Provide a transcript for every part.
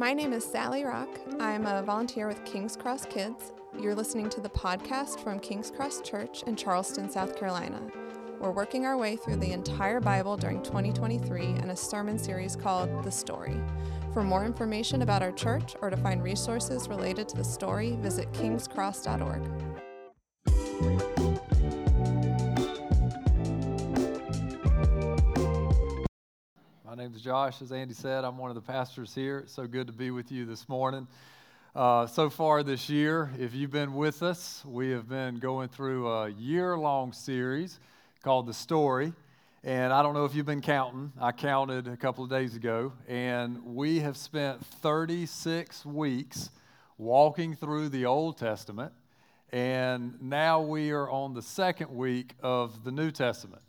My name is Sally Rock. I'm a volunteer with King's Cross Kids. You're listening to the podcast from King's Cross Church in Charleston, South Carolina. We're working our way through the entire Bible during 2023 in a sermon series called The Story. For more information about our church or to find resources related to the story, visit kingscross.org. Josh. As Andy said, I'm one of the pastors here. It's so good to be with you this morning. Uh, so far this year, if you've been with us, we have been going through a year long series called The Story. And I don't know if you've been counting. I counted a couple of days ago. And we have spent 36 weeks walking through the Old Testament. And now we are on the second week of the New Testament.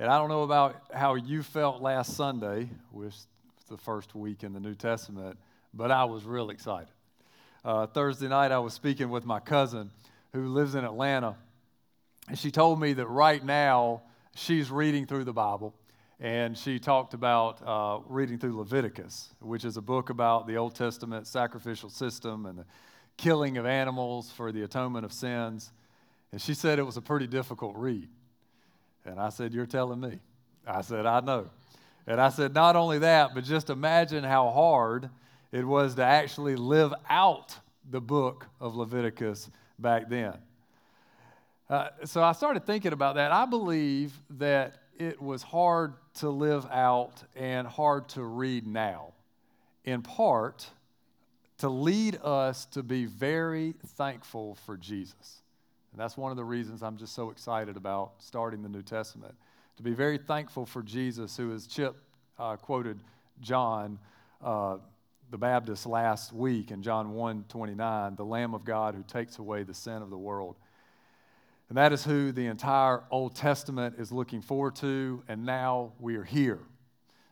And I don't know about how you felt last Sunday, which the first week in the New Testament, but I was real excited. Uh, Thursday night, I was speaking with my cousin who lives in Atlanta, and she told me that right now she's reading through the Bible, and she talked about uh, reading through Leviticus, which is a book about the Old Testament sacrificial system and the killing of animals for the atonement of sins. And she said it was a pretty difficult read. And I said, You're telling me. I said, I know. And I said, Not only that, but just imagine how hard it was to actually live out the book of Leviticus back then. Uh, so I started thinking about that. I believe that it was hard to live out and hard to read now, in part to lead us to be very thankful for Jesus. And that's one of the reasons I'm just so excited about starting the New Testament. To be very thankful for Jesus, who, as Chip uh, quoted John uh, the Baptist last week in John 1 29, the Lamb of God who takes away the sin of the world. And that is who the entire Old Testament is looking forward to, and now we are here.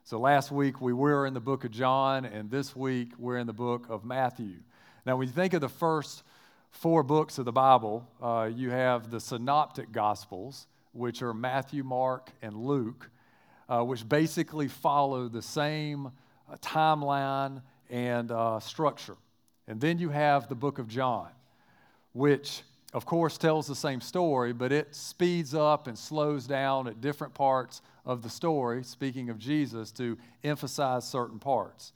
So last week we were in the book of John, and this week we're in the book of Matthew. Now, when you think of the first four books of the Bible, uh, you have the Synoptic Gospels, which are Matthew, Mark, and Luke, uh, which basically follow the same uh, timeline and uh, structure. And then you have the book of John, which, of course, tells the same story, but it speeds up and slows down at different parts of the story, speaking of Jesus, to emphasize certain parts.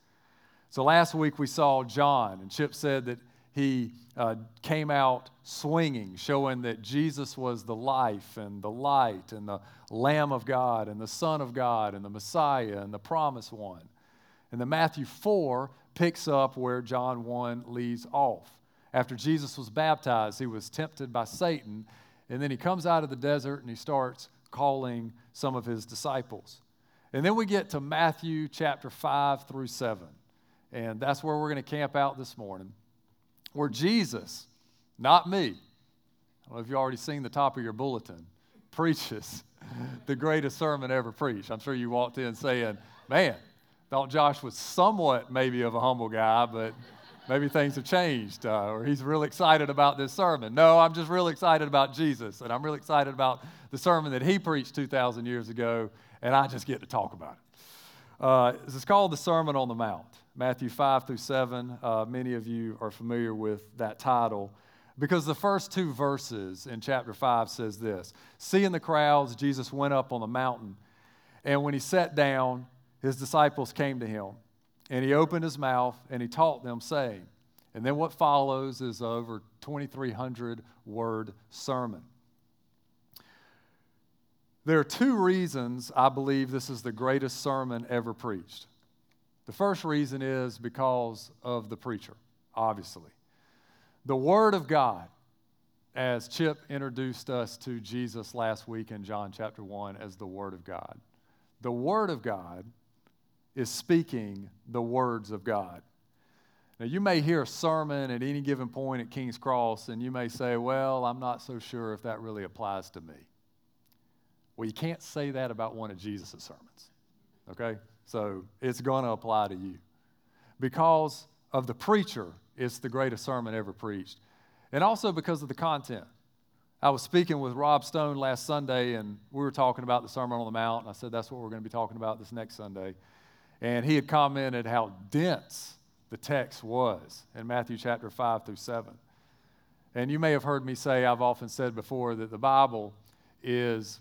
So last week we saw John, and Chip said that he uh, came out swinging, showing that Jesus was the life and the light and the Lamb of God and the Son of God and the Messiah and the promised one. And then Matthew 4 picks up where John 1 leaves off. After Jesus was baptized, he was tempted by Satan, and then he comes out of the desert and he starts calling some of his disciples. And then we get to Matthew chapter 5 through 7. And that's where we're going to camp out this morning where Jesus, not me, I don't know if you've already seen the top of your bulletin, preaches the greatest sermon ever preached. I'm sure you walked in saying, Man, thought Josh was somewhat maybe of a humble guy, but maybe things have changed, uh, or he's really excited about this sermon. No, I'm just really excited about Jesus, and I'm really excited about the sermon that he preached 2,000 years ago, and I just get to talk about it. Uh, it's called the Sermon on the Mount. Matthew 5 through 7. Uh, many of you are familiar with that title because the first two verses in chapter 5 says this Seeing the crowds, Jesus went up on the mountain, and when he sat down, his disciples came to him, and he opened his mouth and he taught them, saying, and then what follows is over 2,300 word sermon. There are two reasons I believe this is the greatest sermon ever preached. The first reason is because of the preacher, obviously. The Word of God, as Chip introduced us to Jesus last week in John chapter 1 as the Word of God. The Word of God is speaking the words of God. Now, you may hear a sermon at any given point at King's Cross, and you may say, Well, I'm not so sure if that really applies to me. Well, you can't say that about one of Jesus' sermons, okay? So it's going to apply to you. Because of the preacher, it's the greatest sermon ever preached. And also because of the content. I was speaking with Rob Stone last Sunday, and we were talking about the Sermon on the Mount. And I said, that's what we're going to be talking about this next Sunday. And he had commented how dense the text was in Matthew chapter 5 through 7. And you may have heard me say, I've often said before, that the Bible is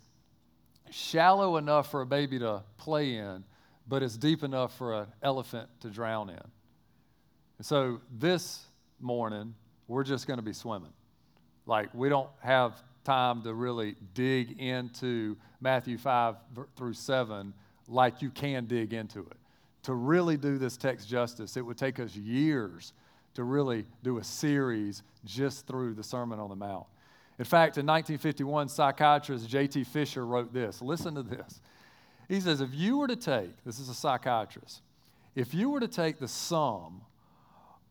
shallow enough for a baby to play in, but it's deep enough for an elephant to drown in. And so this morning, we're just going to be swimming. Like, we don't have time to really dig into Matthew 5 through 7 like you can dig into it. To really do this text justice, it would take us years to really do a series just through the Sermon on the Mount. In fact, in 1951, psychiatrist J.T. Fisher wrote this. Listen to this. He says, if you were to take, this is a psychiatrist, if you were to take the sum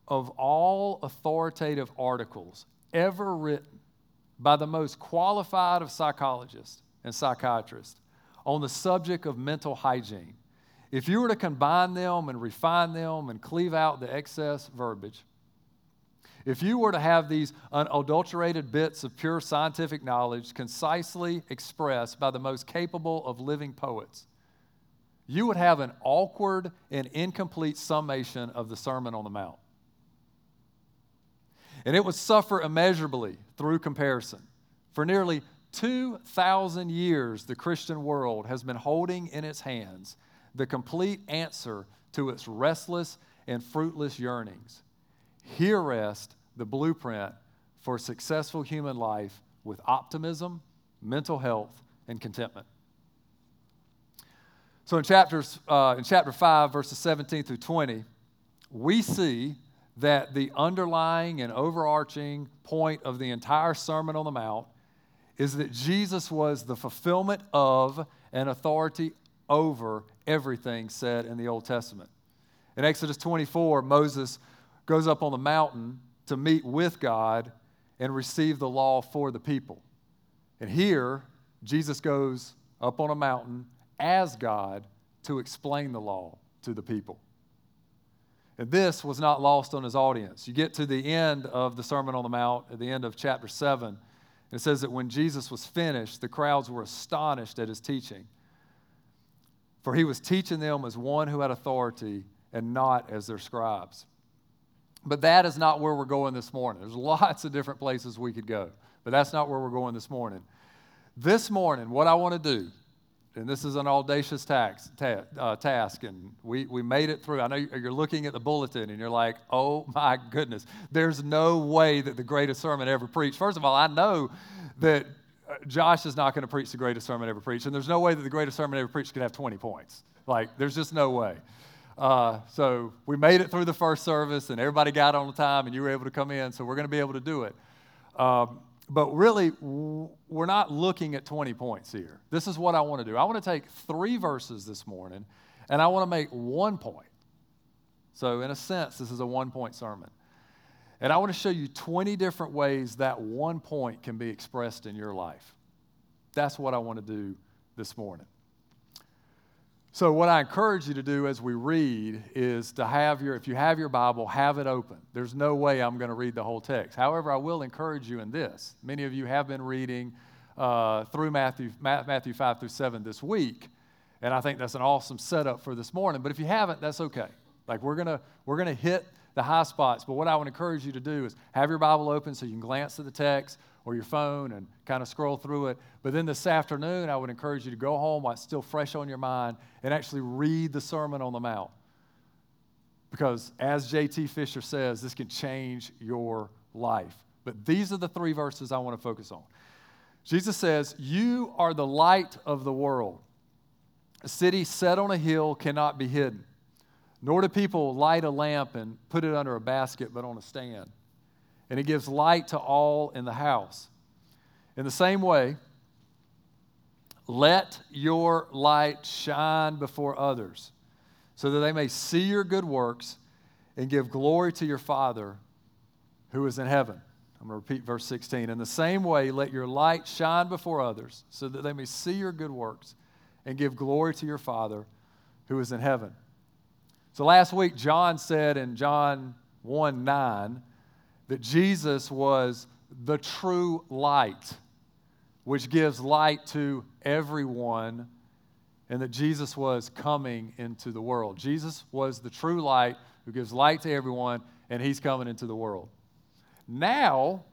of all authoritative articles ever written by the most qualified of psychologists and psychiatrists on the subject of mental hygiene, if you were to combine them and refine them and cleave out the excess verbiage, if you were to have these unadulterated bits of pure scientific knowledge concisely expressed by the most capable of living poets, you would have an awkward and incomplete summation of the Sermon on the Mount. And it would suffer immeasurably through comparison. For nearly 2,000 years, the Christian world has been holding in its hands the complete answer to its restless and fruitless yearnings. Here rests the blueprint for successful human life with optimism, mental health, and contentment. So in, chapters, uh, in chapter 5, verses 17 through 20, we see that the underlying and overarching point of the entire Sermon on the Mount is that Jesus was the fulfillment of and authority over everything said in the Old Testament. In Exodus 24, Moses goes up on the mountain to meet with God and receive the law for the people. And here, Jesus goes up on a mountain as God to explain the law to the people. And this was not lost on his audience. You get to the end of the Sermon on the Mount, at the end of chapter 7, and it says that when Jesus was finished, the crowds were astonished at his teaching. For he was teaching them as one who had authority and not as their scribes. But that is not where we're going this morning. There's lots of different places we could go, but that's not where we're going this morning. This morning, what I want to do, and this is an audacious tax, ta- uh, task, and we, we made it through. I know you're looking at the bulletin and you're like, oh my goodness, there's no way that the greatest sermon ever preached. First of all, I know that uh, Josh is not going to preach the greatest sermon ever preached, and there's no way that the greatest sermon ever preached could have 20 points. Like, there's just no way. Uh, so we made it through the first service, and everybody got on time, and you were able to come in. So we're going to be able to do it. Um, but really, we're not looking at 20 points here. This is what I want to do. I want to take three verses this morning, and I want to make one point. So, in a sense, this is a one point sermon. And I want to show you 20 different ways that one point can be expressed in your life. That's what I want to do this morning. So, what I encourage you to do as we read is to have your, if you have your Bible, have it open. There's no way I'm going to read the whole text. However, I will encourage you in this. Many of you have been reading uh, through Matthew, Matthew 5 through 7 this week, and I think that's an awesome setup for this morning. But if you haven't, that's okay. Like, we're going to we're going to hit the high spots. But what I would encourage you to do is have your Bible open so you can glance at the text or your phone and kind of scroll through it. But then this afternoon, I would encourage you to go home while it's still fresh on your mind and actually read the Sermon on the Mount. Because as J.T. Fisher says, this can change your life. But these are the three verses I want to focus on. Jesus says, You are the light of the world. A city set on a hill cannot be hidden, nor do people light a lamp and put it under a basket, but on a stand and it gives light to all in the house. In the same way, let your light shine before others, so that they may see your good works and give glory to your Father who is in heaven. I'm going to repeat verse 16. In the same way, let your light shine before others, so that they may see your good works and give glory to your Father who is in heaven. So last week, John said in John 1 9, that Jesus was the true light, which gives light to everyone and that Jesus was coming into the world. Jesus was the true light who gives light to everyone, and he's coming into the world. Now,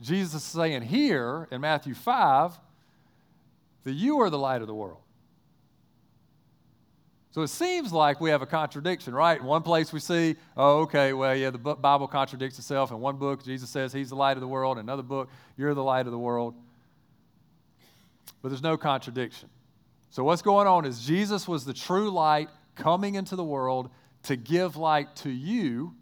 Jesus is saying here in Matthew 5 that you are the light of the world. So it seems like we have a contradiction, right? In one place we see, oh, okay, well, yeah, the Bible contradicts itself. In one book, Jesus says he's the light of the world. In another book, you're the light of the world. But there's no contradiction. So what's going on is Jesus was the true light coming into the world to give light to you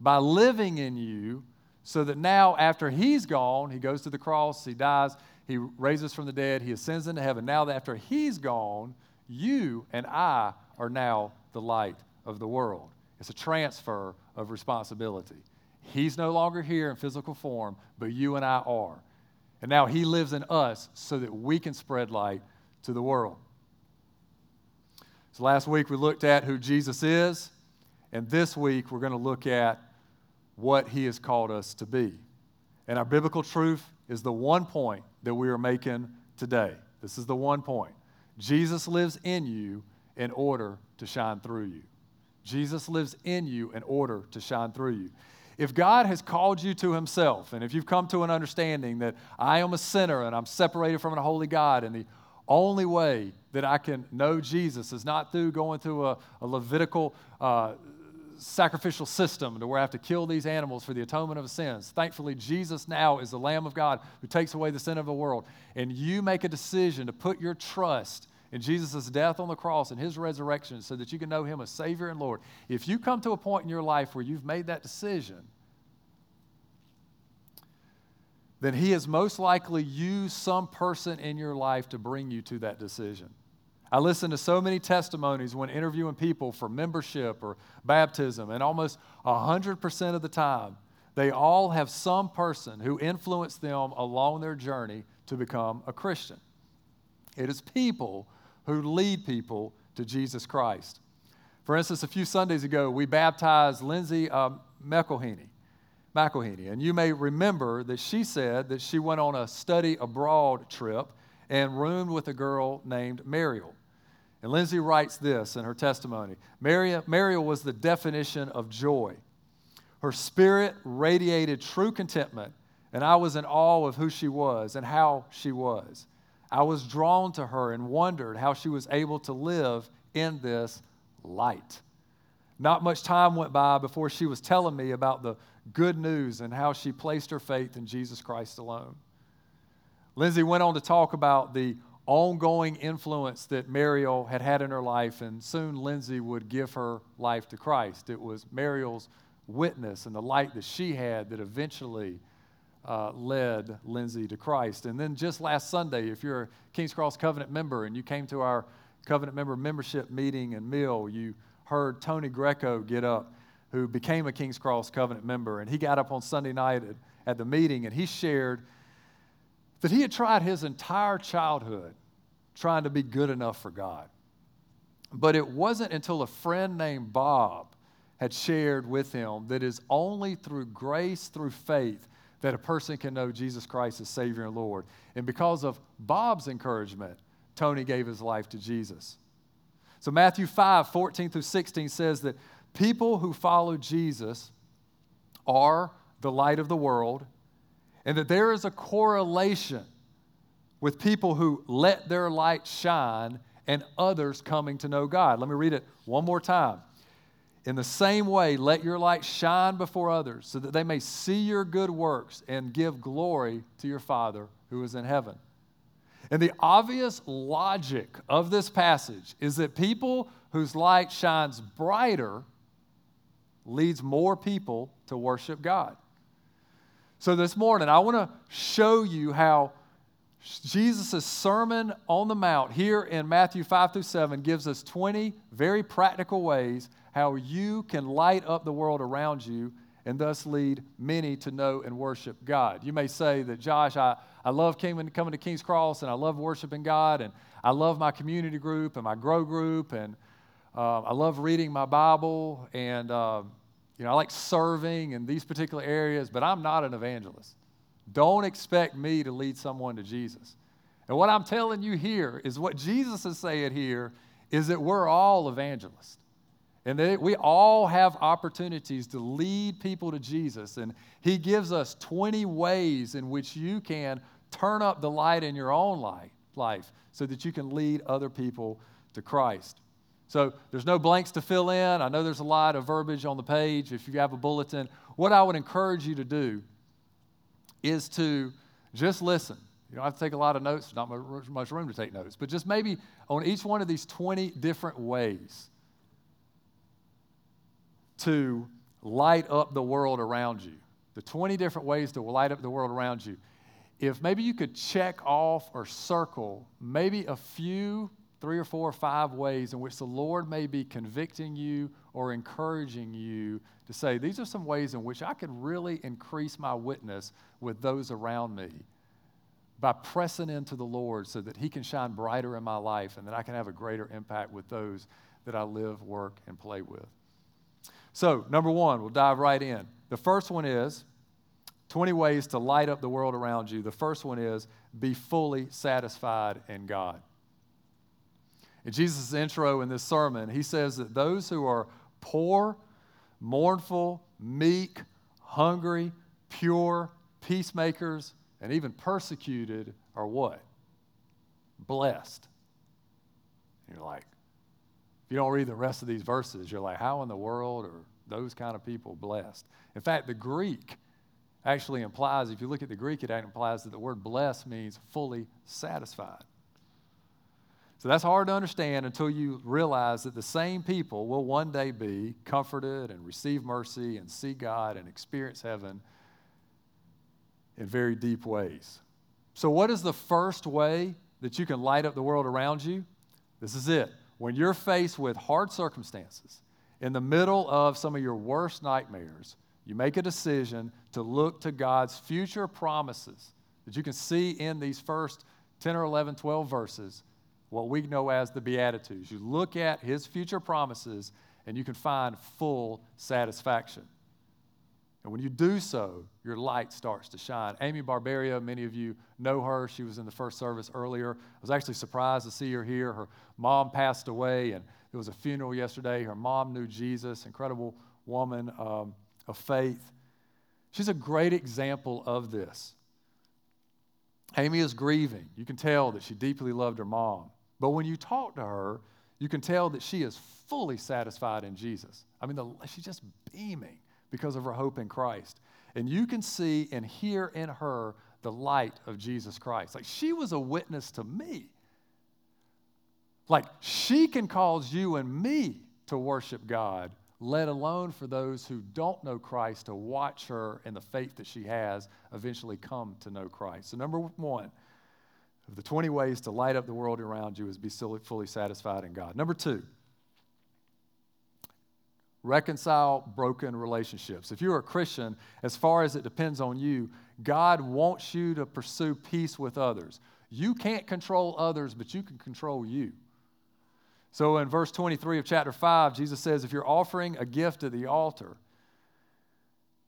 by living in you so that now after he's gone, he goes to the cross, he dies, he raises from the dead, he ascends into heaven. Now that after he's gone, you and I are now the light of the world. It's a transfer of responsibility. He's no longer here in physical form, but you and I are. And now He lives in us so that we can spread light to the world. So last week we looked at who Jesus is, and this week we're going to look at what He has called us to be. And our biblical truth is the one point that we are making today. This is the one point. Jesus lives in you in order to shine through you. Jesus lives in you in order to shine through you. If God has called you to Himself, and if you've come to an understanding that I am a sinner and I'm separated from a holy God, and the only way that I can know Jesus is not through going through a, a Levitical uh, sacrificial system to where I have to kill these animals for the atonement of sins. Thankfully, Jesus now is the Lamb of God who takes away the sin of the world. And you make a decision to put your trust in Jesus' death on the cross and his resurrection so that you can know him as Savior and Lord. If you come to a point in your life where you've made that decision, then he has most likely used some person in your life to bring you to that decision. I listen to so many testimonies when interviewing people for membership or baptism, and almost 100% of the time, they all have some person who influenced them along their journey to become a Christian. It is people who lead people to Jesus Christ. For instance, a few Sundays ago, we baptized Lindsay uh, McElhaney. McElhaney. And you may remember that she said that she went on a study abroad trip and roomed with a girl named Mariel. And Lindsay writes this in her testimony Mariel, Mariel was the definition of joy. Her spirit radiated true contentment, and I was in awe of who she was and how she was. I was drawn to her and wondered how she was able to live in this light. Not much time went by before she was telling me about the good news and how she placed her faith in Jesus Christ alone. Lindsay went on to talk about the ongoing influence that Mariel had had in her life, and soon Lindsay would give her life to Christ. It was Mariel's witness and the light that she had that eventually uh, led Lindsay to Christ. And then just last Sunday, if you're a King's Cross Covenant member and you came to our Covenant member membership meeting and meal, you heard Tony Greco get up, who became a King's Cross Covenant member. And he got up on Sunday night at, at the meeting and he shared that he had tried his entire childhood trying to be good enough for God. But it wasn't until a friend named Bob had shared with him that is only through grace, through faith, that a person can know Jesus Christ as Savior and Lord. And because of Bob's encouragement, Tony gave his life to Jesus. So, Matthew 5 14 through 16 says that people who follow Jesus are the light of the world, and that there is a correlation with people who let their light shine and others coming to know God. Let me read it one more time. In the same way, let your light shine before others so that they may see your good works and give glory to your Father who is in heaven. And the obvious logic of this passage is that people whose light shines brighter leads more people to worship God. So this morning, I want to show you how Jesus' Sermon on the Mount here in Matthew 5 through 7 gives us 20 very practical ways how you can light up the world around you and thus lead many to know and worship God. You may say that, Josh, I, I love coming, coming to King's Cross and I love worshiping God and I love my community group and my grow group and uh, I love reading my Bible and uh, you know I like serving in these particular areas, but I'm not an evangelist. Don't expect me to lead someone to Jesus. And what I'm telling you here is what Jesus is saying here is that we're all evangelists. And that we all have opportunities to lead people to Jesus. And He gives us 20 ways in which you can turn up the light in your own life, life so that you can lead other people to Christ. So there's no blanks to fill in. I know there's a lot of verbiage on the page. If you have a bulletin, what I would encourage you to do is to just listen. You don't have to take a lot of notes, not much room to take notes, but just maybe on each one of these 20 different ways to light up the world around you. The 20 different ways to light up the world around you. If maybe you could check off or circle maybe a few, three or four or five ways in which the Lord may be convicting you or encouraging you to say, these are some ways in which I could really increase my witness with those around me by pressing into the Lord so that He can shine brighter in my life and that I can have a greater impact with those that I live, work, and play with. So, number one, we'll dive right in. The first one is 20 ways to light up the world around you. The first one is be fully satisfied in God. In Jesus' intro in this sermon, he says that those who are poor, mournful, meek, hungry, pure, peacemakers, and even persecuted are what? Blessed. And you're like, if you don't read the rest of these verses, you're like, how in the world are those kind of people blessed? In fact, the Greek actually implies, if you look at the Greek, it implies that the word blessed means fully satisfied. So that's hard to understand until you realize that the same people will one day be comforted and receive mercy and see God and experience heaven in very deep ways. So, what is the first way that you can light up the world around you? This is it. When you're faced with hard circumstances, in the middle of some of your worst nightmares, you make a decision to look to God's future promises that you can see in these first 10 or 11, 12 verses, what we know as the Beatitudes. You look at His future promises and you can find full satisfaction. And when you do so, your light starts to shine. Amy Barbaria, many of you know her. She was in the first service earlier. I was actually surprised to see her here. Her mom passed away, and there was a funeral yesterday. Her mom knew Jesus, incredible woman um, of faith. She's a great example of this. Amy is grieving. You can tell that she deeply loved her mom. But when you talk to her, you can tell that she is fully satisfied in Jesus. I mean, the, she's just beaming because of her hope in Christ. And you can see and hear in her the light of Jesus Christ. Like she was a witness to me. Like she can cause you and me to worship God, let alone for those who don't know Christ to watch her and the faith that she has eventually come to know Christ. So, number one of the 20 ways to light up the world around you is be fully satisfied in God. Number two, reconcile broken relationships. If you're a Christian, as far as it depends on you, God wants you to pursue peace with others. You can't control others, but you can control you. So in verse 23 of chapter 5, Jesus says, If you're offering a gift at the altar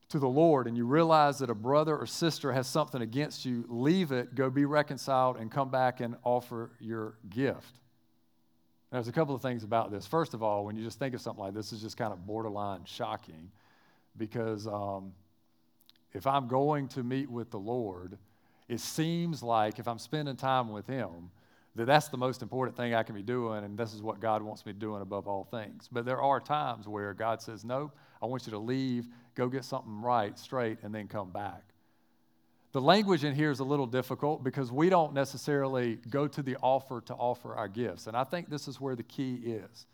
to the Lord and you realize that a brother or sister has something against you, leave it, go be reconciled, and come back and offer your gift. There's a couple of things about this. First of all, when you just think of something like this, it's just kind of borderline shocking because um, if I'm going to meet with the Lord, it seems like if I'm spending time with Him, that that's the most important thing I can be doing, and this is what God wants me doing above all things. But there are times where God says, Nope, I want you to leave, go get something right, straight, and then come back. The language in here is a little difficult because we don't necessarily go to the offer to offer our gifts. And I think this is where the key is.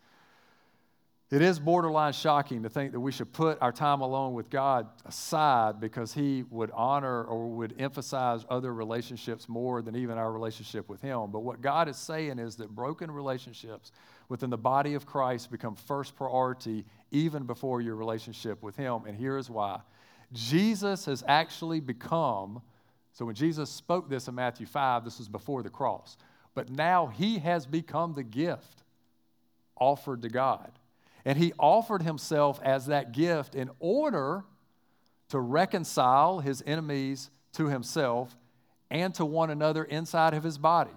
It is borderline shocking to think that we should put our time alone with God aside because He would honor or would emphasize other relationships more than even our relationship with Him. But what God is saying is that broken relationships within the body of Christ become first priority even before your relationship with Him. And here is why Jesus has actually become, so when Jesus spoke this in Matthew 5, this was before the cross, but now he has become the gift offered to God. And he offered himself as that gift in order to reconcile his enemies to himself and to one another inside of his body.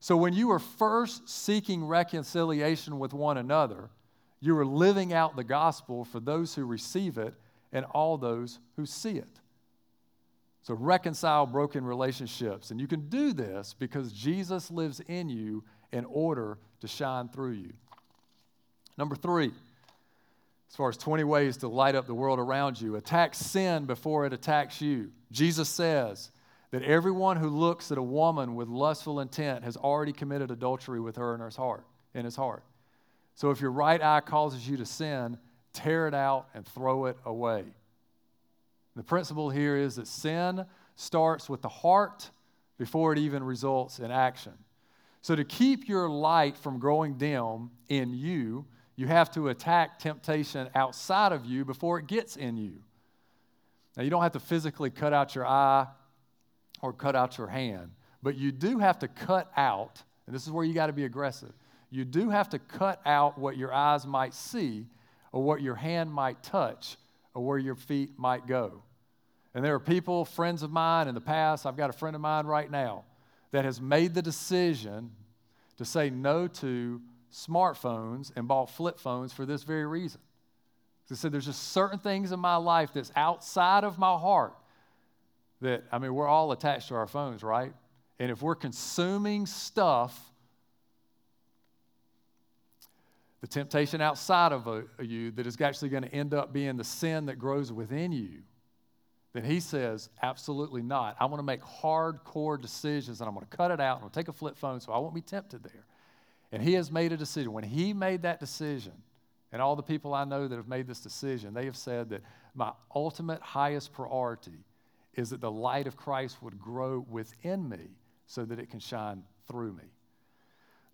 So when you were first seeking reconciliation with one another, you were living out the gospel for those who receive it and all those who see it. So reconcile broken relationships. And you can do this because Jesus lives in you in order to shine through you. Number three, as far as 20 ways to light up the world around you, attack sin before it attacks you. Jesus says that everyone who looks at a woman with lustful intent has already committed adultery with her in his heart. In his heart. So if your right eye causes you to sin, tear it out and throw it away. The principle here is that sin starts with the heart before it even results in action. So, to keep your light from growing dim in you, you have to attack temptation outside of you before it gets in you. Now, you don't have to physically cut out your eye or cut out your hand, but you do have to cut out, and this is where you got to be aggressive. You do have to cut out what your eyes might see, or what your hand might touch, or where your feet might go. And there are people, friends of mine in the past, I've got a friend of mine right now that has made the decision to say no to smartphones and bought flip phones for this very reason. They said there's just certain things in my life that's outside of my heart that, I mean, we're all attached to our phones, right? And if we're consuming stuff, the temptation outside of you that is actually going to end up being the sin that grows within you, then he says, absolutely not. I want to make hardcore decisions and I'm going to cut it out and I'll take a flip phone so I won't be tempted there. And he has made a decision. When he made that decision, and all the people I know that have made this decision, they have said that my ultimate highest priority is that the light of Christ would grow within me so that it can shine through me.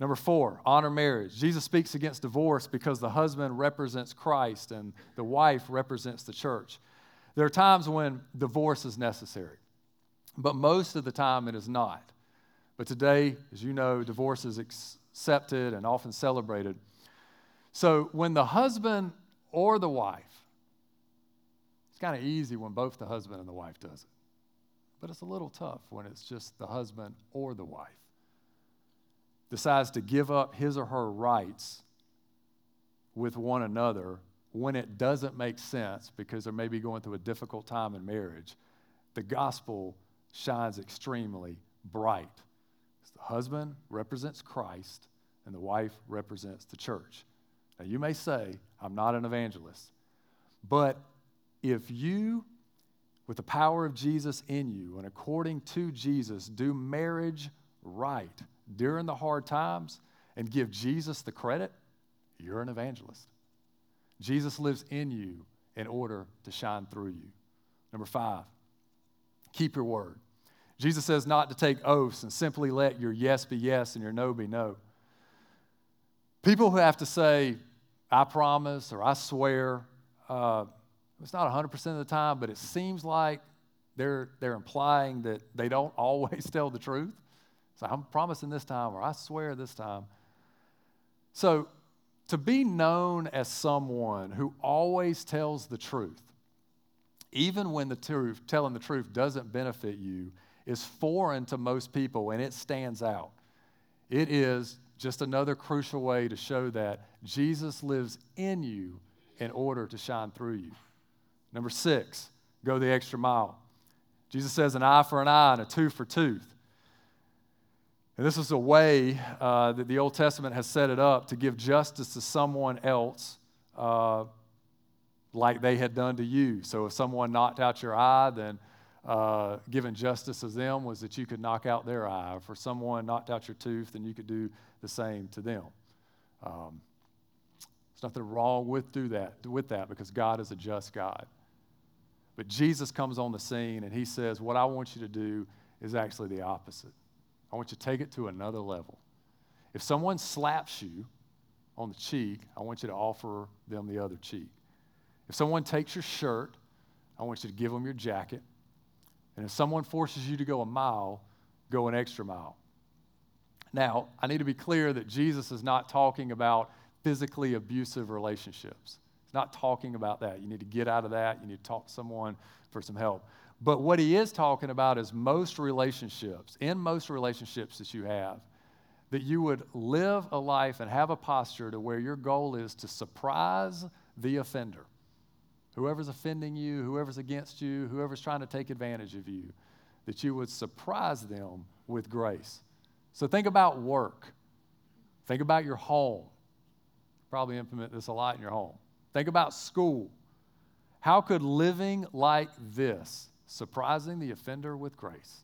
Number four, honor marriage. Jesus speaks against divorce because the husband represents Christ and the wife represents the church. There are times when divorce is necessary, but most of the time it is not. But today, as you know, divorce is accepted and often celebrated. So when the husband or the wife, it's kind of easy when both the husband and the wife does it. But it's a little tough when it's just the husband or the wife decides to give up his or her rights with one another when it doesn't make sense because they're maybe going through a difficult time in marriage, the gospel shines extremely bright The husband represents Christ and the wife represents the church. Now, you may say, I'm not an evangelist, but if you, with the power of Jesus in you and according to Jesus, do marriage right during the hard times and give Jesus the credit, you're an evangelist. Jesus lives in you in order to shine through you. Number five, keep your word. Jesus says not to take oaths and simply let your yes be yes and your no be no. People who have to say, I promise or I swear, uh, it's not 100% of the time, but it seems like they're, they're implying that they don't always tell the truth. So I'm promising this time or I swear this time. So to be known as someone who always tells the truth, even when the truth, telling the truth doesn't benefit you, is foreign to most people and it stands out. It is just another crucial way to show that Jesus lives in you in order to shine through you. Number six, go the extra mile. Jesus says an eye for an eye and a tooth for tooth. And this is a way uh, that the Old Testament has set it up to give justice to someone else uh, like they had done to you. So if someone knocked out your eye, then uh, giving justice to them was that you could knock out their eye. If someone knocked out your tooth, then you could do the same to them. Um, there's nothing wrong with do that with that because God is a just God. But Jesus comes on the scene and he says, "What I want you to do is actually the opposite. I want you to take it to another level. If someone slaps you on the cheek, I want you to offer them the other cheek. If someone takes your shirt, I want you to give them your jacket. And if someone forces you to go a mile, go an extra mile. Now, I need to be clear that Jesus is not talking about physically abusive relationships. He's not talking about that. You need to get out of that. You need to talk to someone for some help. But what he is talking about is most relationships, in most relationships that you have, that you would live a life and have a posture to where your goal is to surprise the offender. Whoever's offending you, whoever's against you, whoever's trying to take advantage of you, that you would surprise them with grace. So think about work. Think about your home. Probably implement this a lot in your home. Think about school. How could living like this, surprising the offender with grace,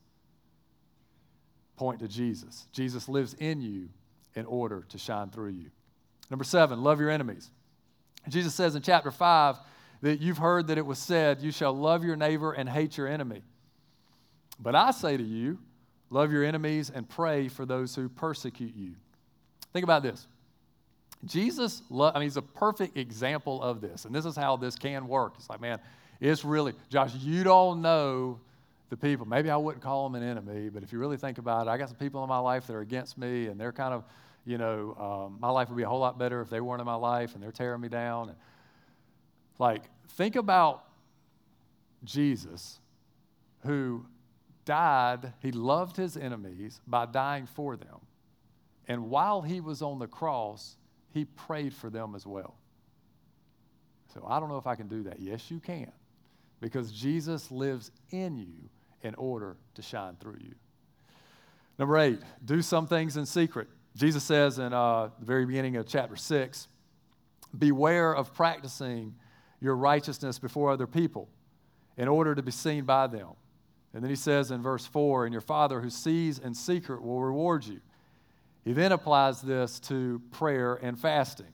point to Jesus? Jesus lives in you in order to shine through you. Number seven, love your enemies. Jesus says in chapter 5 that you've heard that it was said, You shall love your neighbor and hate your enemy. But I say to you, love your enemies and pray for those who persecute you. Think about this. Jesus, lo- I mean, he's a perfect example of this. And this is how this can work. It's like, man, it's really, Josh, you don't know the people. Maybe I wouldn't call them an enemy, but if you really think about it, I got some people in my life that are against me, and they're kind of, you know, um, my life would be a whole lot better if they weren't in my life, and they're tearing me down. And, like, think about Jesus, who died, he loved his enemies by dying for them. And while he was on the cross, he prayed for them as well. So I don't know if I can do that. Yes, you can, because Jesus lives in you in order to shine through you. Number eight, do some things in secret. Jesus says in uh, the very beginning of chapter six, beware of practicing your righteousness before other people in order to be seen by them. And then he says in verse 4 And your Father who sees in secret will reward you. He then applies this to prayer and fasting.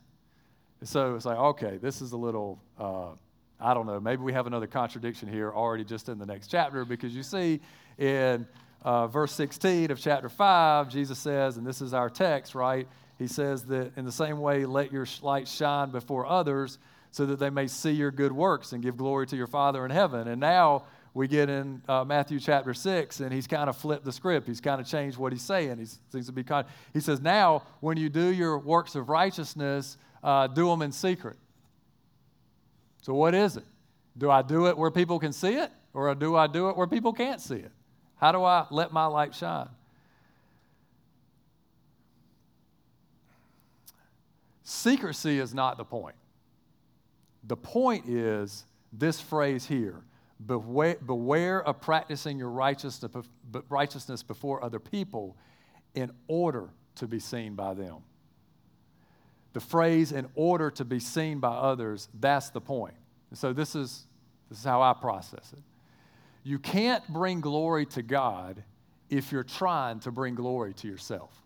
so it's like, okay, this is a little, uh, I don't know, maybe we have another contradiction here already just in the next chapter because you see in uh, verse 16 of chapter 5, Jesus says, and this is our text, right? He says that in the same way, let your light shine before others so that they may see your good works and give glory to your Father in heaven. And now we get in uh, Matthew chapter 6, and he's kind of flipped the script. He's kind of changed what he's saying. He seems to be kind. He says, Now, when you do your works of righteousness, uh, do them in secret. So, what is it? Do I do it where people can see it, or do I do it where people can't see it? How do I let my light shine? Secrecy is not the point. The point is this phrase here beware, beware of practicing your righteousness, righteousness before other people in order to be seen by them. The phrase in order to be seen by others, that's the point. so this is, this is how I process it. You can't bring glory to God if you're trying to bring glory to yourself.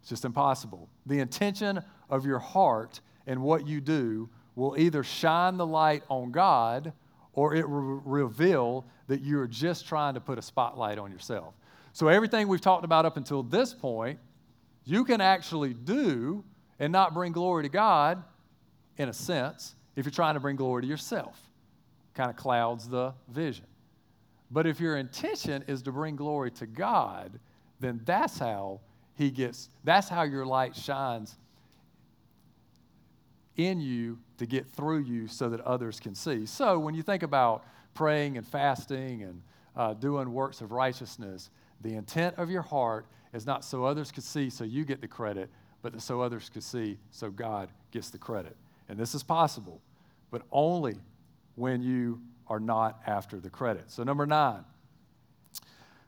It's just impossible. The intention of your heart and what you do will either shine the light on God or it will reveal that you're just trying to put a spotlight on yourself. So, everything we've talked about up until this point, you can actually do and not bring glory to God, in a sense, if you're trying to bring glory to yourself. Kind of clouds the vision. But if your intention is to bring glory to God, then that's how He gets, that's how your light shines in you to get through you so that others can see. So when you think about praying and fasting and uh, doing works of righteousness, the intent of your heart is not so others could see so you get the credit, but so others could see so God gets the credit. And this is possible, but only when you are not after the credit. So, number nine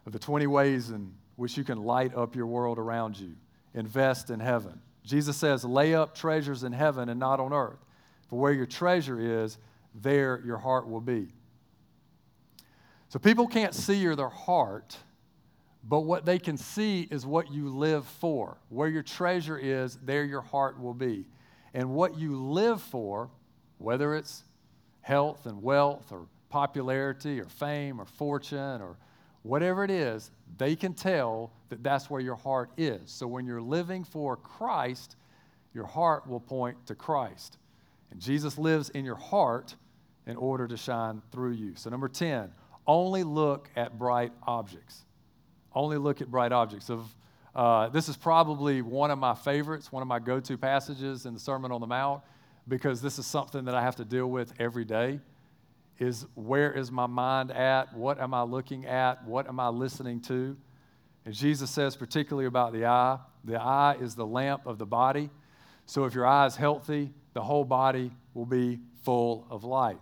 of the 20 ways in which you can light up your world around you, invest in heaven. Jesus says, lay up treasures in heaven and not on earth. For where your treasure is, there your heart will be. So people can't see your their heart, but what they can see is what you live for. Where your treasure is, there your heart will be. And what you live for, whether it's health and wealth or popularity or fame or fortune or whatever it is, they can tell that that's where your heart is. So when you're living for Christ, your heart will point to Christ. And Jesus lives in your heart in order to shine through you. So, number 10, only look at bright objects. Only look at bright objects. Of, uh, this is probably one of my favorites, one of my go to passages in the Sermon on the Mount, because this is something that I have to deal with every day. Is where is my mind at? What am I looking at? What am I listening to? And Jesus says, particularly about the eye, the eye is the lamp of the body. So if your eye is healthy, the whole body will be full of light.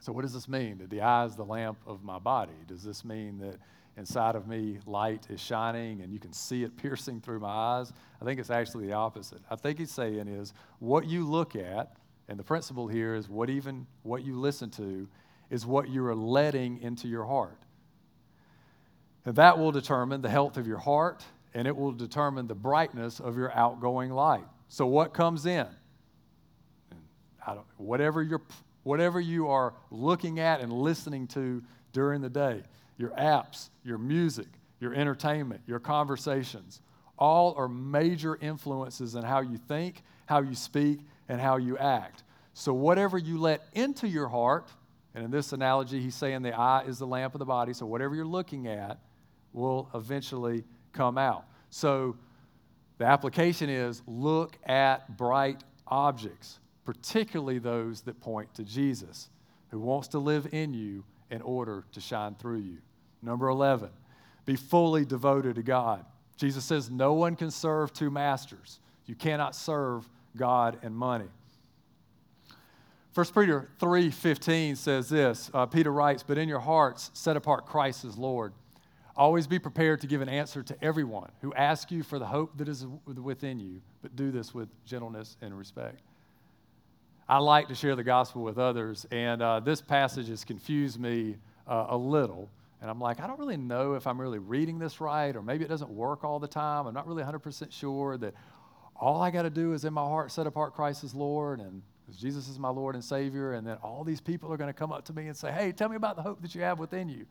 So, what does this mean? That the eye is the lamp of my body? Does this mean that inside of me light is shining and you can see it piercing through my eyes? I think it's actually the opposite. I think he's saying is what you look at, and the principle here is what even what you listen to is what you are letting into your heart. And that will determine the health of your heart and it will determine the brightness of your outgoing light. So, what comes in? whatever, you're, whatever you are looking at and listening to during the day, your apps, your music, your entertainment, your conversations, all are major influences in how you think, how you speak, and how you act. So, whatever you let into your heart, and in this analogy, he's saying the eye is the lamp of the body, so whatever you're looking at will eventually come out. So, the application is look at bright objects, particularly those that point to Jesus, who wants to live in you in order to shine through you. Number 11, be fully devoted to God. Jesus says no one can serve two masters. You cannot serve God and money. 1 Peter 3:15 says this. Uh, Peter writes, "But in your hearts set apart Christ as Lord." Always be prepared to give an answer to everyone who asks you for the hope that is within you, but do this with gentleness and respect. I like to share the gospel with others, and uh, this passage has confused me uh, a little. And I'm like, I don't really know if I'm really reading this right, or maybe it doesn't work all the time. I'm not really 100% sure that all I got to do is in my heart set apart Christ as Lord, and Jesus is my Lord and Savior, and then all these people are going to come up to me and say, Hey, tell me about the hope that you have within you.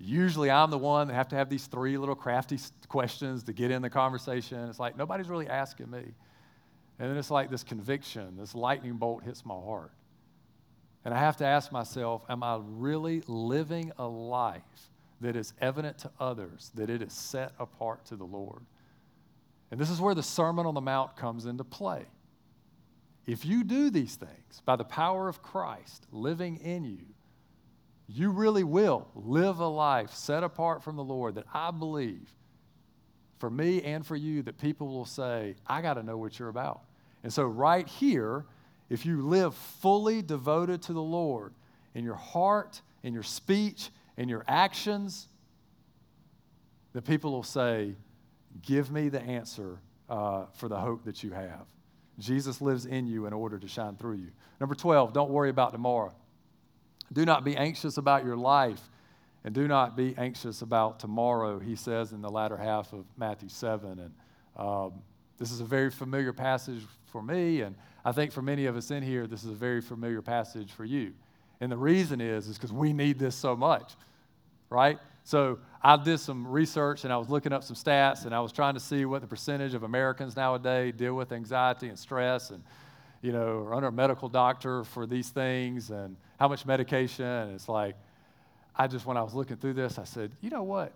Usually I'm the one that have to have these three little crafty questions to get in the conversation. It's like nobody's really asking me. And then it's like this conviction, this lightning bolt hits my heart. And I have to ask myself, am I really living a life that is evident to others, that it is set apart to the Lord? And this is where the Sermon on the Mount comes into play. If you do these things by the power of Christ living in you, you really will live a life set apart from the Lord that I believe for me and for you that people will say, I got to know what you're about. And so, right here, if you live fully devoted to the Lord in your heart, in your speech, in your actions, the people will say, Give me the answer uh, for the hope that you have. Jesus lives in you in order to shine through you. Number 12, don't worry about tomorrow. Do not be anxious about your life, and do not be anxious about tomorrow, he says in the latter half of Matthew 7. And um, this is a very familiar passage for me, and I think for many of us in here, this is a very familiar passage for you. And the reason is, is because we need this so much, right? So I did some research and I was looking up some stats and I was trying to see what the percentage of Americans nowadays deal with anxiety and stress and, you know, are under a medical doctor for these things and how much medication. And it's like, I just, when I was looking through this, I said, you know what?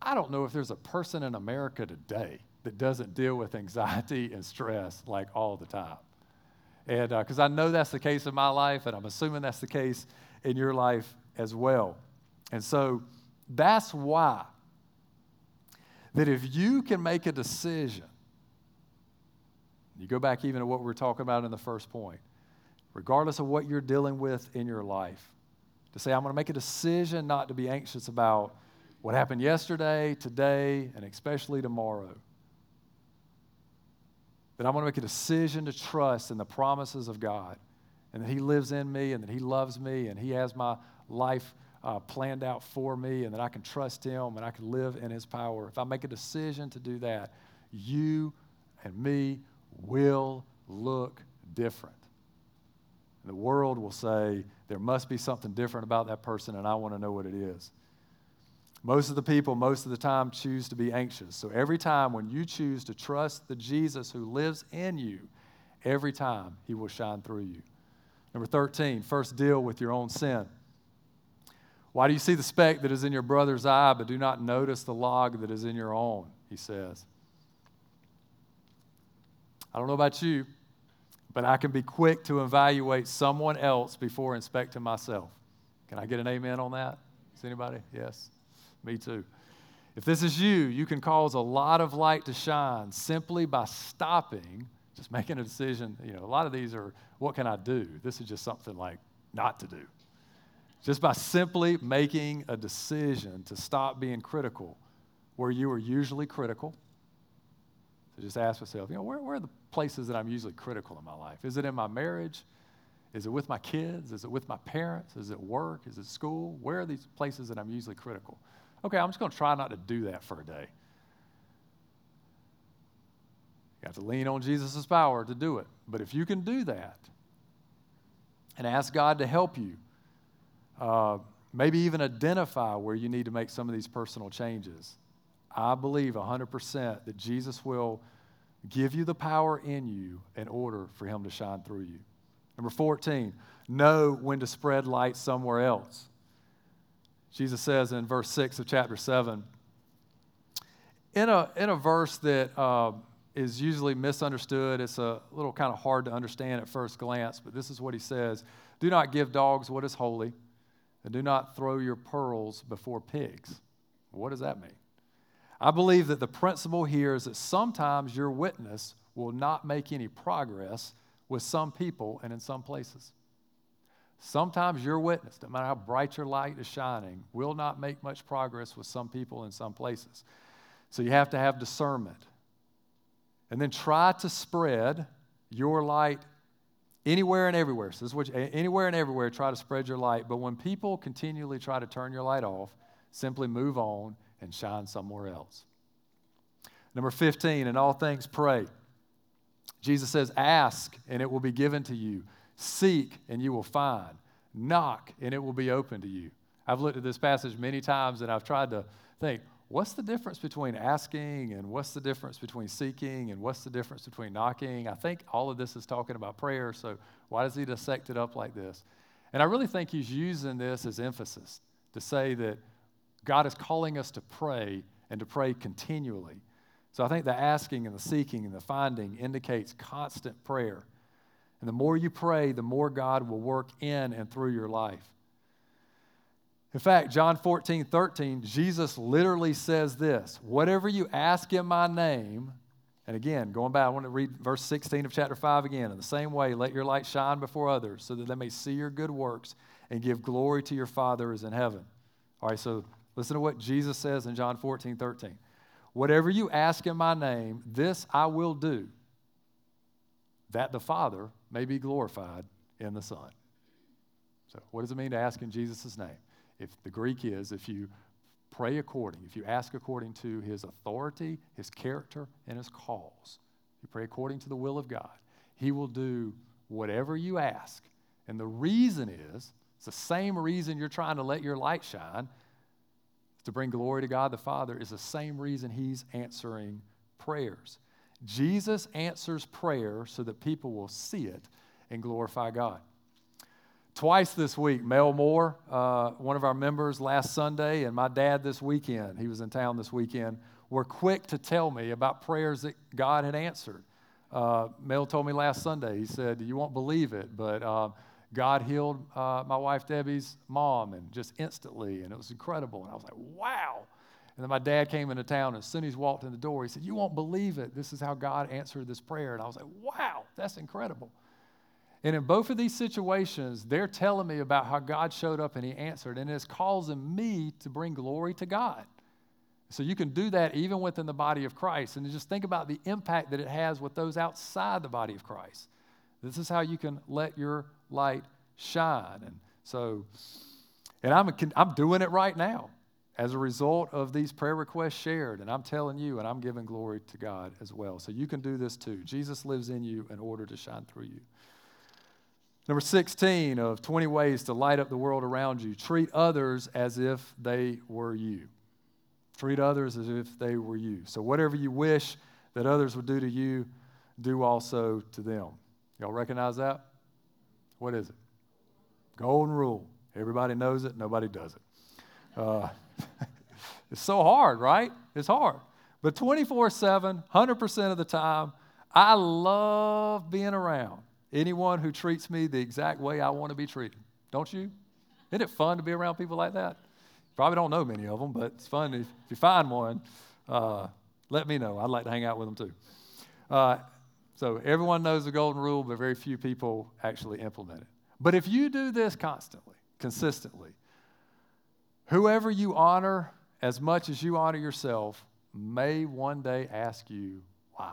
I don't know if there's a person in America today that doesn't deal with anxiety and stress like all the time. And because uh, I know that's the case in my life, and I'm assuming that's the case in your life as well. And so that's why that if you can make a decision, you go back even to what we were talking about in the first point, regardless of what you're dealing with in your life, to say, I'm going to make a decision not to be anxious about what happened yesterday, today, and especially tomorrow. That I'm going to make a decision to trust in the promises of God and that He lives in me and that He loves me and He has my life uh, planned out for me and that I can trust Him and I can live in His power. If I make a decision to do that, you and me will look different. The world will say, there must be something different about that person, and I want to know what it is. Most of the people, most of the time, choose to be anxious. So every time when you choose to trust the Jesus who lives in you, every time he will shine through you. Number 13, first deal with your own sin. Why do you see the speck that is in your brother's eye, but do not notice the log that is in your own? He says. I don't know about you, but I can be quick to evaluate someone else before inspecting myself. Can I get an amen on that? Is anybody? Yes. Me too. If this is you, you can cause a lot of light to shine simply by stopping, just making a decision. You know, a lot of these are, what can I do? This is just something like not to do. Just by simply making a decision to stop being critical where you are usually critical. So just ask yourself, you know, where, where are the places that I'm usually critical in my life? Is it in my marriage? Is it with my kids? Is it with my parents? Is it work? Is it school? Where are these places that I'm usually critical? Okay, I'm just going to try not to do that for a day. You have to lean on Jesus' power to do it. But if you can do that and ask God to help you, uh, maybe even identify where you need to make some of these personal changes, I believe 100% that Jesus will give you the power in you in order for Him to shine through you. Number 14, know when to spread light somewhere else. Jesus says in verse 6 of chapter 7, in a, in a verse that uh, is usually misunderstood, it's a little kind of hard to understand at first glance, but this is what he says Do not give dogs what is holy, and do not throw your pearls before pigs. What does that mean? I believe that the principle here is that sometimes your witness will not make any progress with some people and in some places. Sometimes your witness, no matter how bright your light is shining, will not make much progress with some people in some places. So you have to have discernment. And then try to spread your light anywhere and everywhere. So this is what you, anywhere and everywhere, try to spread your light. But when people continually try to turn your light off, simply move on and shine somewhere else. Number 15, in all things pray. Jesus says, Ask and it will be given to you. Seek and you will find. Knock and it will be open to you. I've looked at this passage many times and I've tried to think, what's the difference between asking and what's the difference between seeking and what's the difference between knocking? I think all of this is talking about prayer, so why does he dissect it up like this? And I really think he's using this as emphasis to say that God is calling us to pray and to pray continually. So I think the asking and the seeking and the finding indicates constant prayer. And the more you pray, the more God will work in and through your life. In fact, John 14, 13, Jesus literally says this Whatever you ask in my name, and again, going back, I want to read verse 16 of chapter 5 again. In the same way, let your light shine before others so that they may see your good works and give glory to your Father is in heaven. All right, so listen to what Jesus says in John 14, 13. Whatever you ask in my name, this I will do, that the Father may be glorified in the Son. So, what does it mean to ask in Jesus' name? If the Greek is, if you pray according, if you ask according to his authority, his character, and his cause, you pray according to the will of God, he will do whatever you ask. And the reason is, it's the same reason you're trying to let your light shine, to bring glory to God the Father, is the same reason he's answering prayers. Jesus answers prayer so that people will see it and glorify God. Twice this week, Mel Moore, uh, one of our members last Sunday, and my dad this weekend, he was in town this weekend, were quick to tell me about prayers that God had answered. Uh, Mel told me last Sunday, he said, You won't believe it, but uh, God healed uh, my wife Debbie's mom and just instantly, and it was incredible. And I was like, Wow. And then my dad came into town, and as soon as he walked in the door, he said, You won't believe it. This is how God answered this prayer. And I was like, Wow, that's incredible. And in both of these situations, they're telling me about how God showed up and He answered, and it's causing me to bring glory to God. So you can do that even within the body of Christ. And just think about the impact that it has with those outside the body of Christ. This is how you can let your light shine. And so, and I'm, I'm doing it right now as a result of these prayer requests shared. And I'm telling you, and I'm giving glory to God as well. So you can do this too. Jesus lives in you in order to shine through you. Number 16 of 20 ways to light up the world around you treat others as if they were you. Treat others as if they were you. So, whatever you wish that others would do to you, do also to them. Y'all recognize that? What is it? Golden rule. Everybody knows it, nobody does it. Uh, it's so hard, right? It's hard. But 24 7, 100% of the time, I love being around anyone who treats me the exact way I want to be treated. Don't you? Isn't it fun to be around people like that? Probably don't know many of them, but it's fun if, you find one. Uh, let me know. I'd like to hang out with them too. Uh, so everyone knows the golden rule, but very few people actually implement it. But if you do this constantly, consistently, whoever you honor as much as you honor yourself may one day ask you why.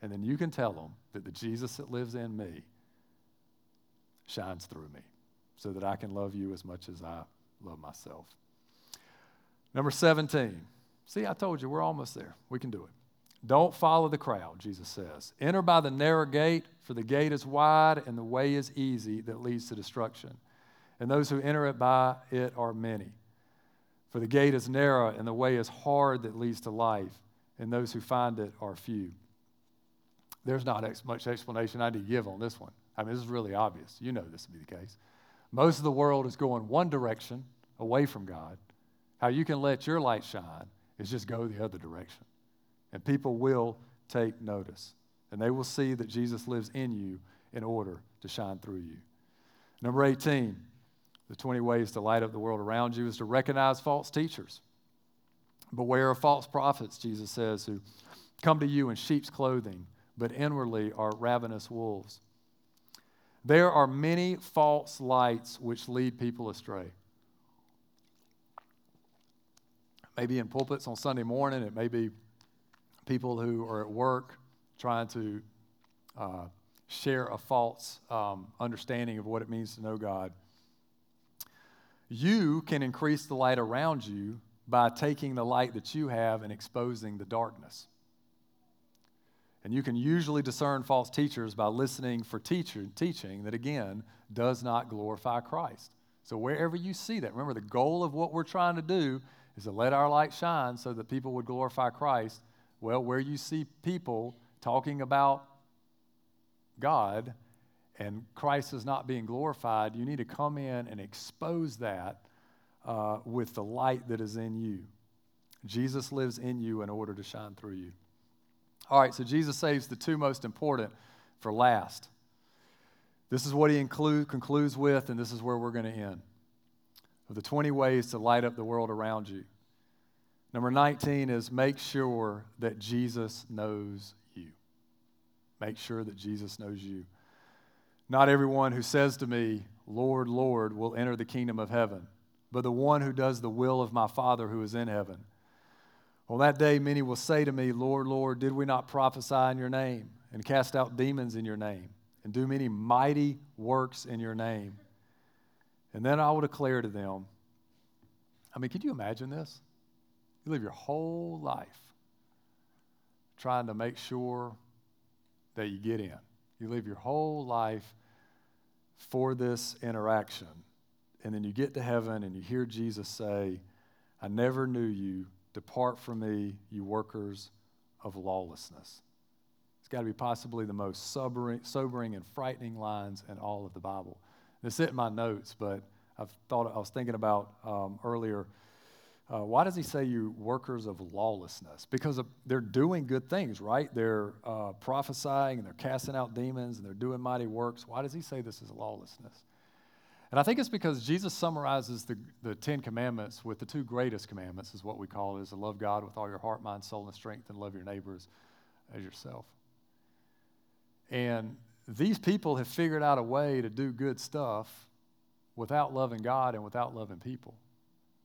And then you can tell them that the Jesus that lives in me shines through me so that I can love you as much as I love myself. Number 17. See, I told you, we're almost there. We can do it. Don't follow the crowd, Jesus says. Enter by the narrow gate, for the gate is wide and the way is easy that leads to destruction. And those who enter it by it are many. For the gate is narrow and the way is hard that leads to life, and those who find it are few. There's not ex- much explanation I need to give on this one. I mean, this is really obvious. You know this to be the case. Most of the world is going one direction, away from God. How you can let your light shine is just go the other direction. And people will take notice. And they will see that Jesus lives in you in order to shine through you. Number 18, the 20 ways to light up the world around you is to recognize false teachers. Beware of false prophets, Jesus says, who come to you in sheep's clothing, but inwardly are ravenous wolves. There are many false lights which lead people astray. Maybe in pulpits on Sunday morning, it may be people who are at work trying to uh, share a false um, understanding of what it means to know God. You can increase the light around you by taking the light that you have and exposing the darkness. And you can usually discern false teachers by listening for teacher, teaching that, again, does not glorify Christ. So, wherever you see that, remember the goal of what we're trying to do is to let our light shine so that people would glorify Christ. Well, where you see people talking about God and Christ is not being glorified, you need to come in and expose that uh, with the light that is in you. Jesus lives in you in order to shine through you. All right, so Jesus saves the two most important for last. This is what he include, concludes with, and this is where we're going to end. Of the 20 ways to light up the world around you. Number 19 is make sure that Jesus knows you. Make sure that Jesus knows you. Not everyone who says to me, Lord, Lord, will enter the kingdom of heaven, but the one who does the will of my Father who is in heaven. On that day, many will say to me, Lord, Lord, did we not prophesy in your name and cast out demons in your name and do many mighty works in your name? And then I will declare to them, I mean, can you imagine this? You live your whole life trying to make sure that you get in. You live your whole life for this interaction. And then you get to heaven and you hear Jesus say, I never knew you. Depart from me, you workers of lawlessness. It's got to be possibly the most sobering, sobering and frightening lines in all of the Bible. It's in my notes, but I've thought I was thinking about um, earlier. Uh, why does he say you workers of lawlessness? Because of, they're doing good things, right? They're uh, prophesying and they're casting out demons and they're doing mighty works. Why does he say this is lawlessness? And I think it's because Jesus summarizes the, the Ten Commandments with the two greatest commandments, is what we call it, is to love God with all your heart, mind, soul, and strength, and love your neighbors as yourself. And these people have figured out a way to do good stuff without loving God and without loving people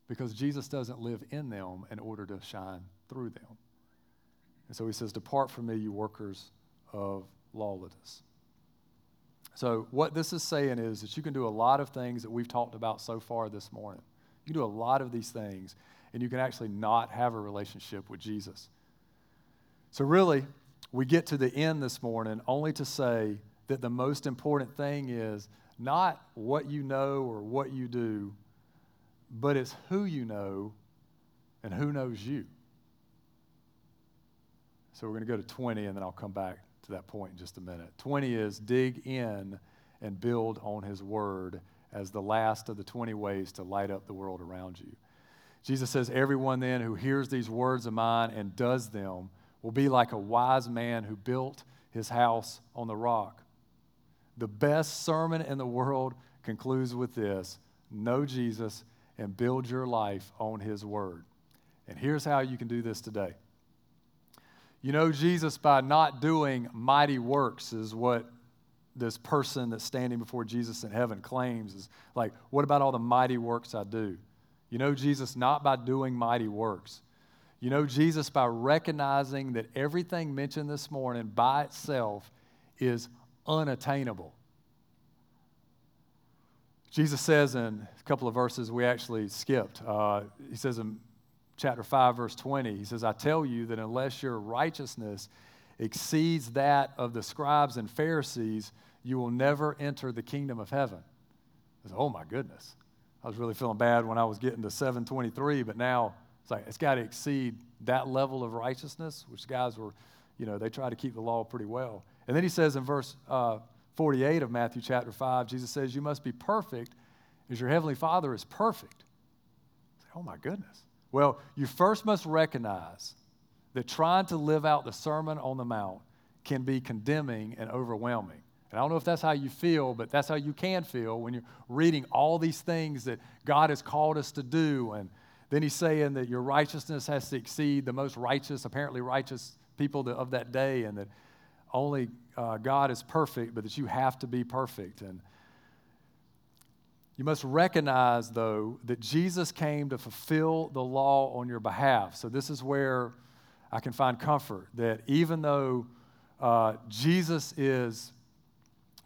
because Jesus doesn't live in them in order to shine through them. And so he says, Depart from me, you workers of lawlessness. So, what this is saying is that you can do a lot of things that we've talked about so far this morning. You can do a lot of these things, and you can actually not have a relationship with Jesus. So, really, we get to the end this morning only to say that the most important thing is not what you know or what you do, but it's who you know and who knows you. So, we're going to go to 20, and then I'll come back to that point in just a minute. 20 is dig in and build on his word as the last of the 20 ways to light up the world around you. Jesus says, Everyone then who hears these words of mine and does them will be like a wise man who built his house on the rock. The best sermon in the world concludes with this know Jesus and build your life on His Word. And here's how you can do this today. You know, Jesus, by not doing mighty works, is what this person that's standing before Jesus in heaven claims is like, what about all the mighty works I do? You know, Jesus, not by doing mighty works. You know, Jesus, by recognizing that everything mentioned this morning by itself is unattainable. Jesus says in a couple of verses we actually skipped, uh, he says in chapter 5, verse 20, he says, I tell you that unless your righteousness exceeds that of the scribes and Pharisees, you will never enter the kingdom of heaven. I said, oh my goodness. I was really feeling bad when I was getting to 723, but now it's like it's got to exceed that level of righteousness, which guys were, you know, they try to keep the law pretty well. And then he says in verse uh, 48 of Matthew chapter 5, Jesus says, You must be perfect as your heavenly Father is perfect. Say, oh my goodness. Well, you first must recognize that trying to live out the Sermon on the Mount can be condemning and overwhelming. And I don't know if that's how you feel, but that's how you can feel when you're reading all these things that God has called us to do. And then he's saying that your righteousness has to exceed the most righteous, apparently righteous people of that day, and that only uh, God is perfect, but that you have to be perfect. And you must recognize, though, that Jesus came to fulfill the law on your behalf. So this is where I can find comfort that even though uh, Jesus is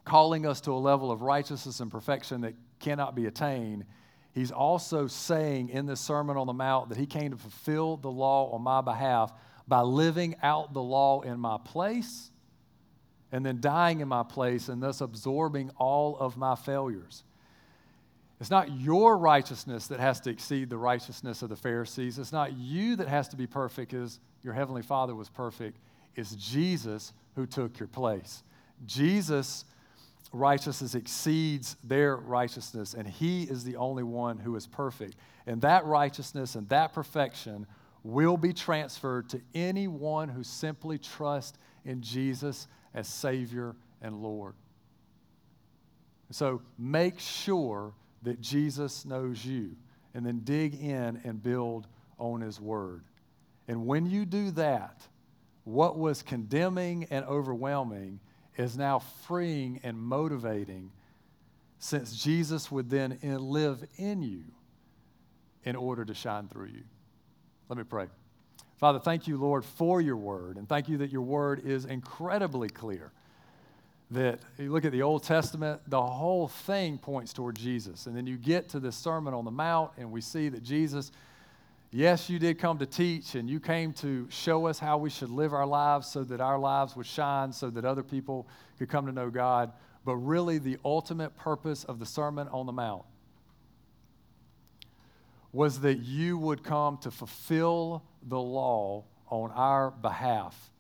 calling us to a level of righteousness and perfection that cannot be attained, he's also saying in this Sermon on the Mount that he came to fulfill the law on my behalf by living out the law in my place and then dying in my place and thus absorbing all of my failures. It's not your righteousness that has to exceed the righteousness of the Pharisees. It's not you that has to be perfect as your heavenly Father was perfect. It's Jesus who took your place. Jesus' righteousness exceeds their righteousness, and He is the only one who is perfect. And that righteousness and that perfection will be transferred to anyone who simply trusts in Jesus as Savior and Lord. So make sure that Jesus knows you, and then dig in and build on His Word. And when you do that, what was condemning and overwhelming is now freeing and motivating since Jesus would then live in you in order to shine through you. Let me pray. Father, thank you, Lord, for your word, and thank you that your word is incredibly clear. That you look at the Old Testament, the whole thing points toward Jesus. And then you get to this Sermon on the Mount, and we see that Jesus, yes, you did come to teach, and you came to show us how we should live our lives so that our lives would shine, so that other people could come to know God. But really, the ultimate purpose of the Sermon on the Mount was that you would come to fulfill the law on our behalf.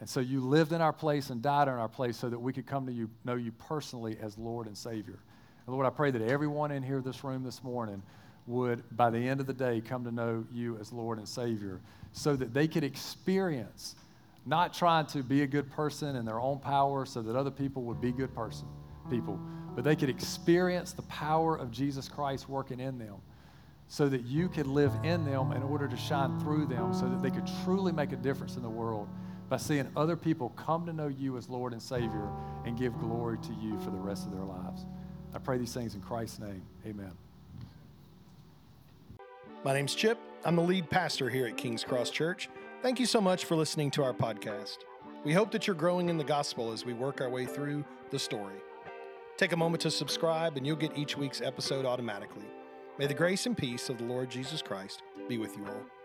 And so you lived in our place and died in our place so that we could come to you, know you personally as Lord and Savior. And Lord, I pray that everyone in here this room this morning would, by the end of the day, come to know you as Lord and Savior so that they could experience not trying to be a good person in their own power so that other people would be good person people, but they could experience the power of Jesus Christ working in them so that you could live in them in order to shine through them so that they could truly make a difference in the world by seeing other people come to know you as Lord and Savior and give glory to you for the rest of their lives. I pray these things in Christ's name. Amen. My name's Chip. I'm the lead pastor here at King's Cross Church. Thank you so much for listening to our podcast. We hope that you're growing in the gospel as we work our way through the story. Take a moment to subscribe, and you'll get each week's episode automatically. May the grace and peace of the Lord Jesus Christ be with you all.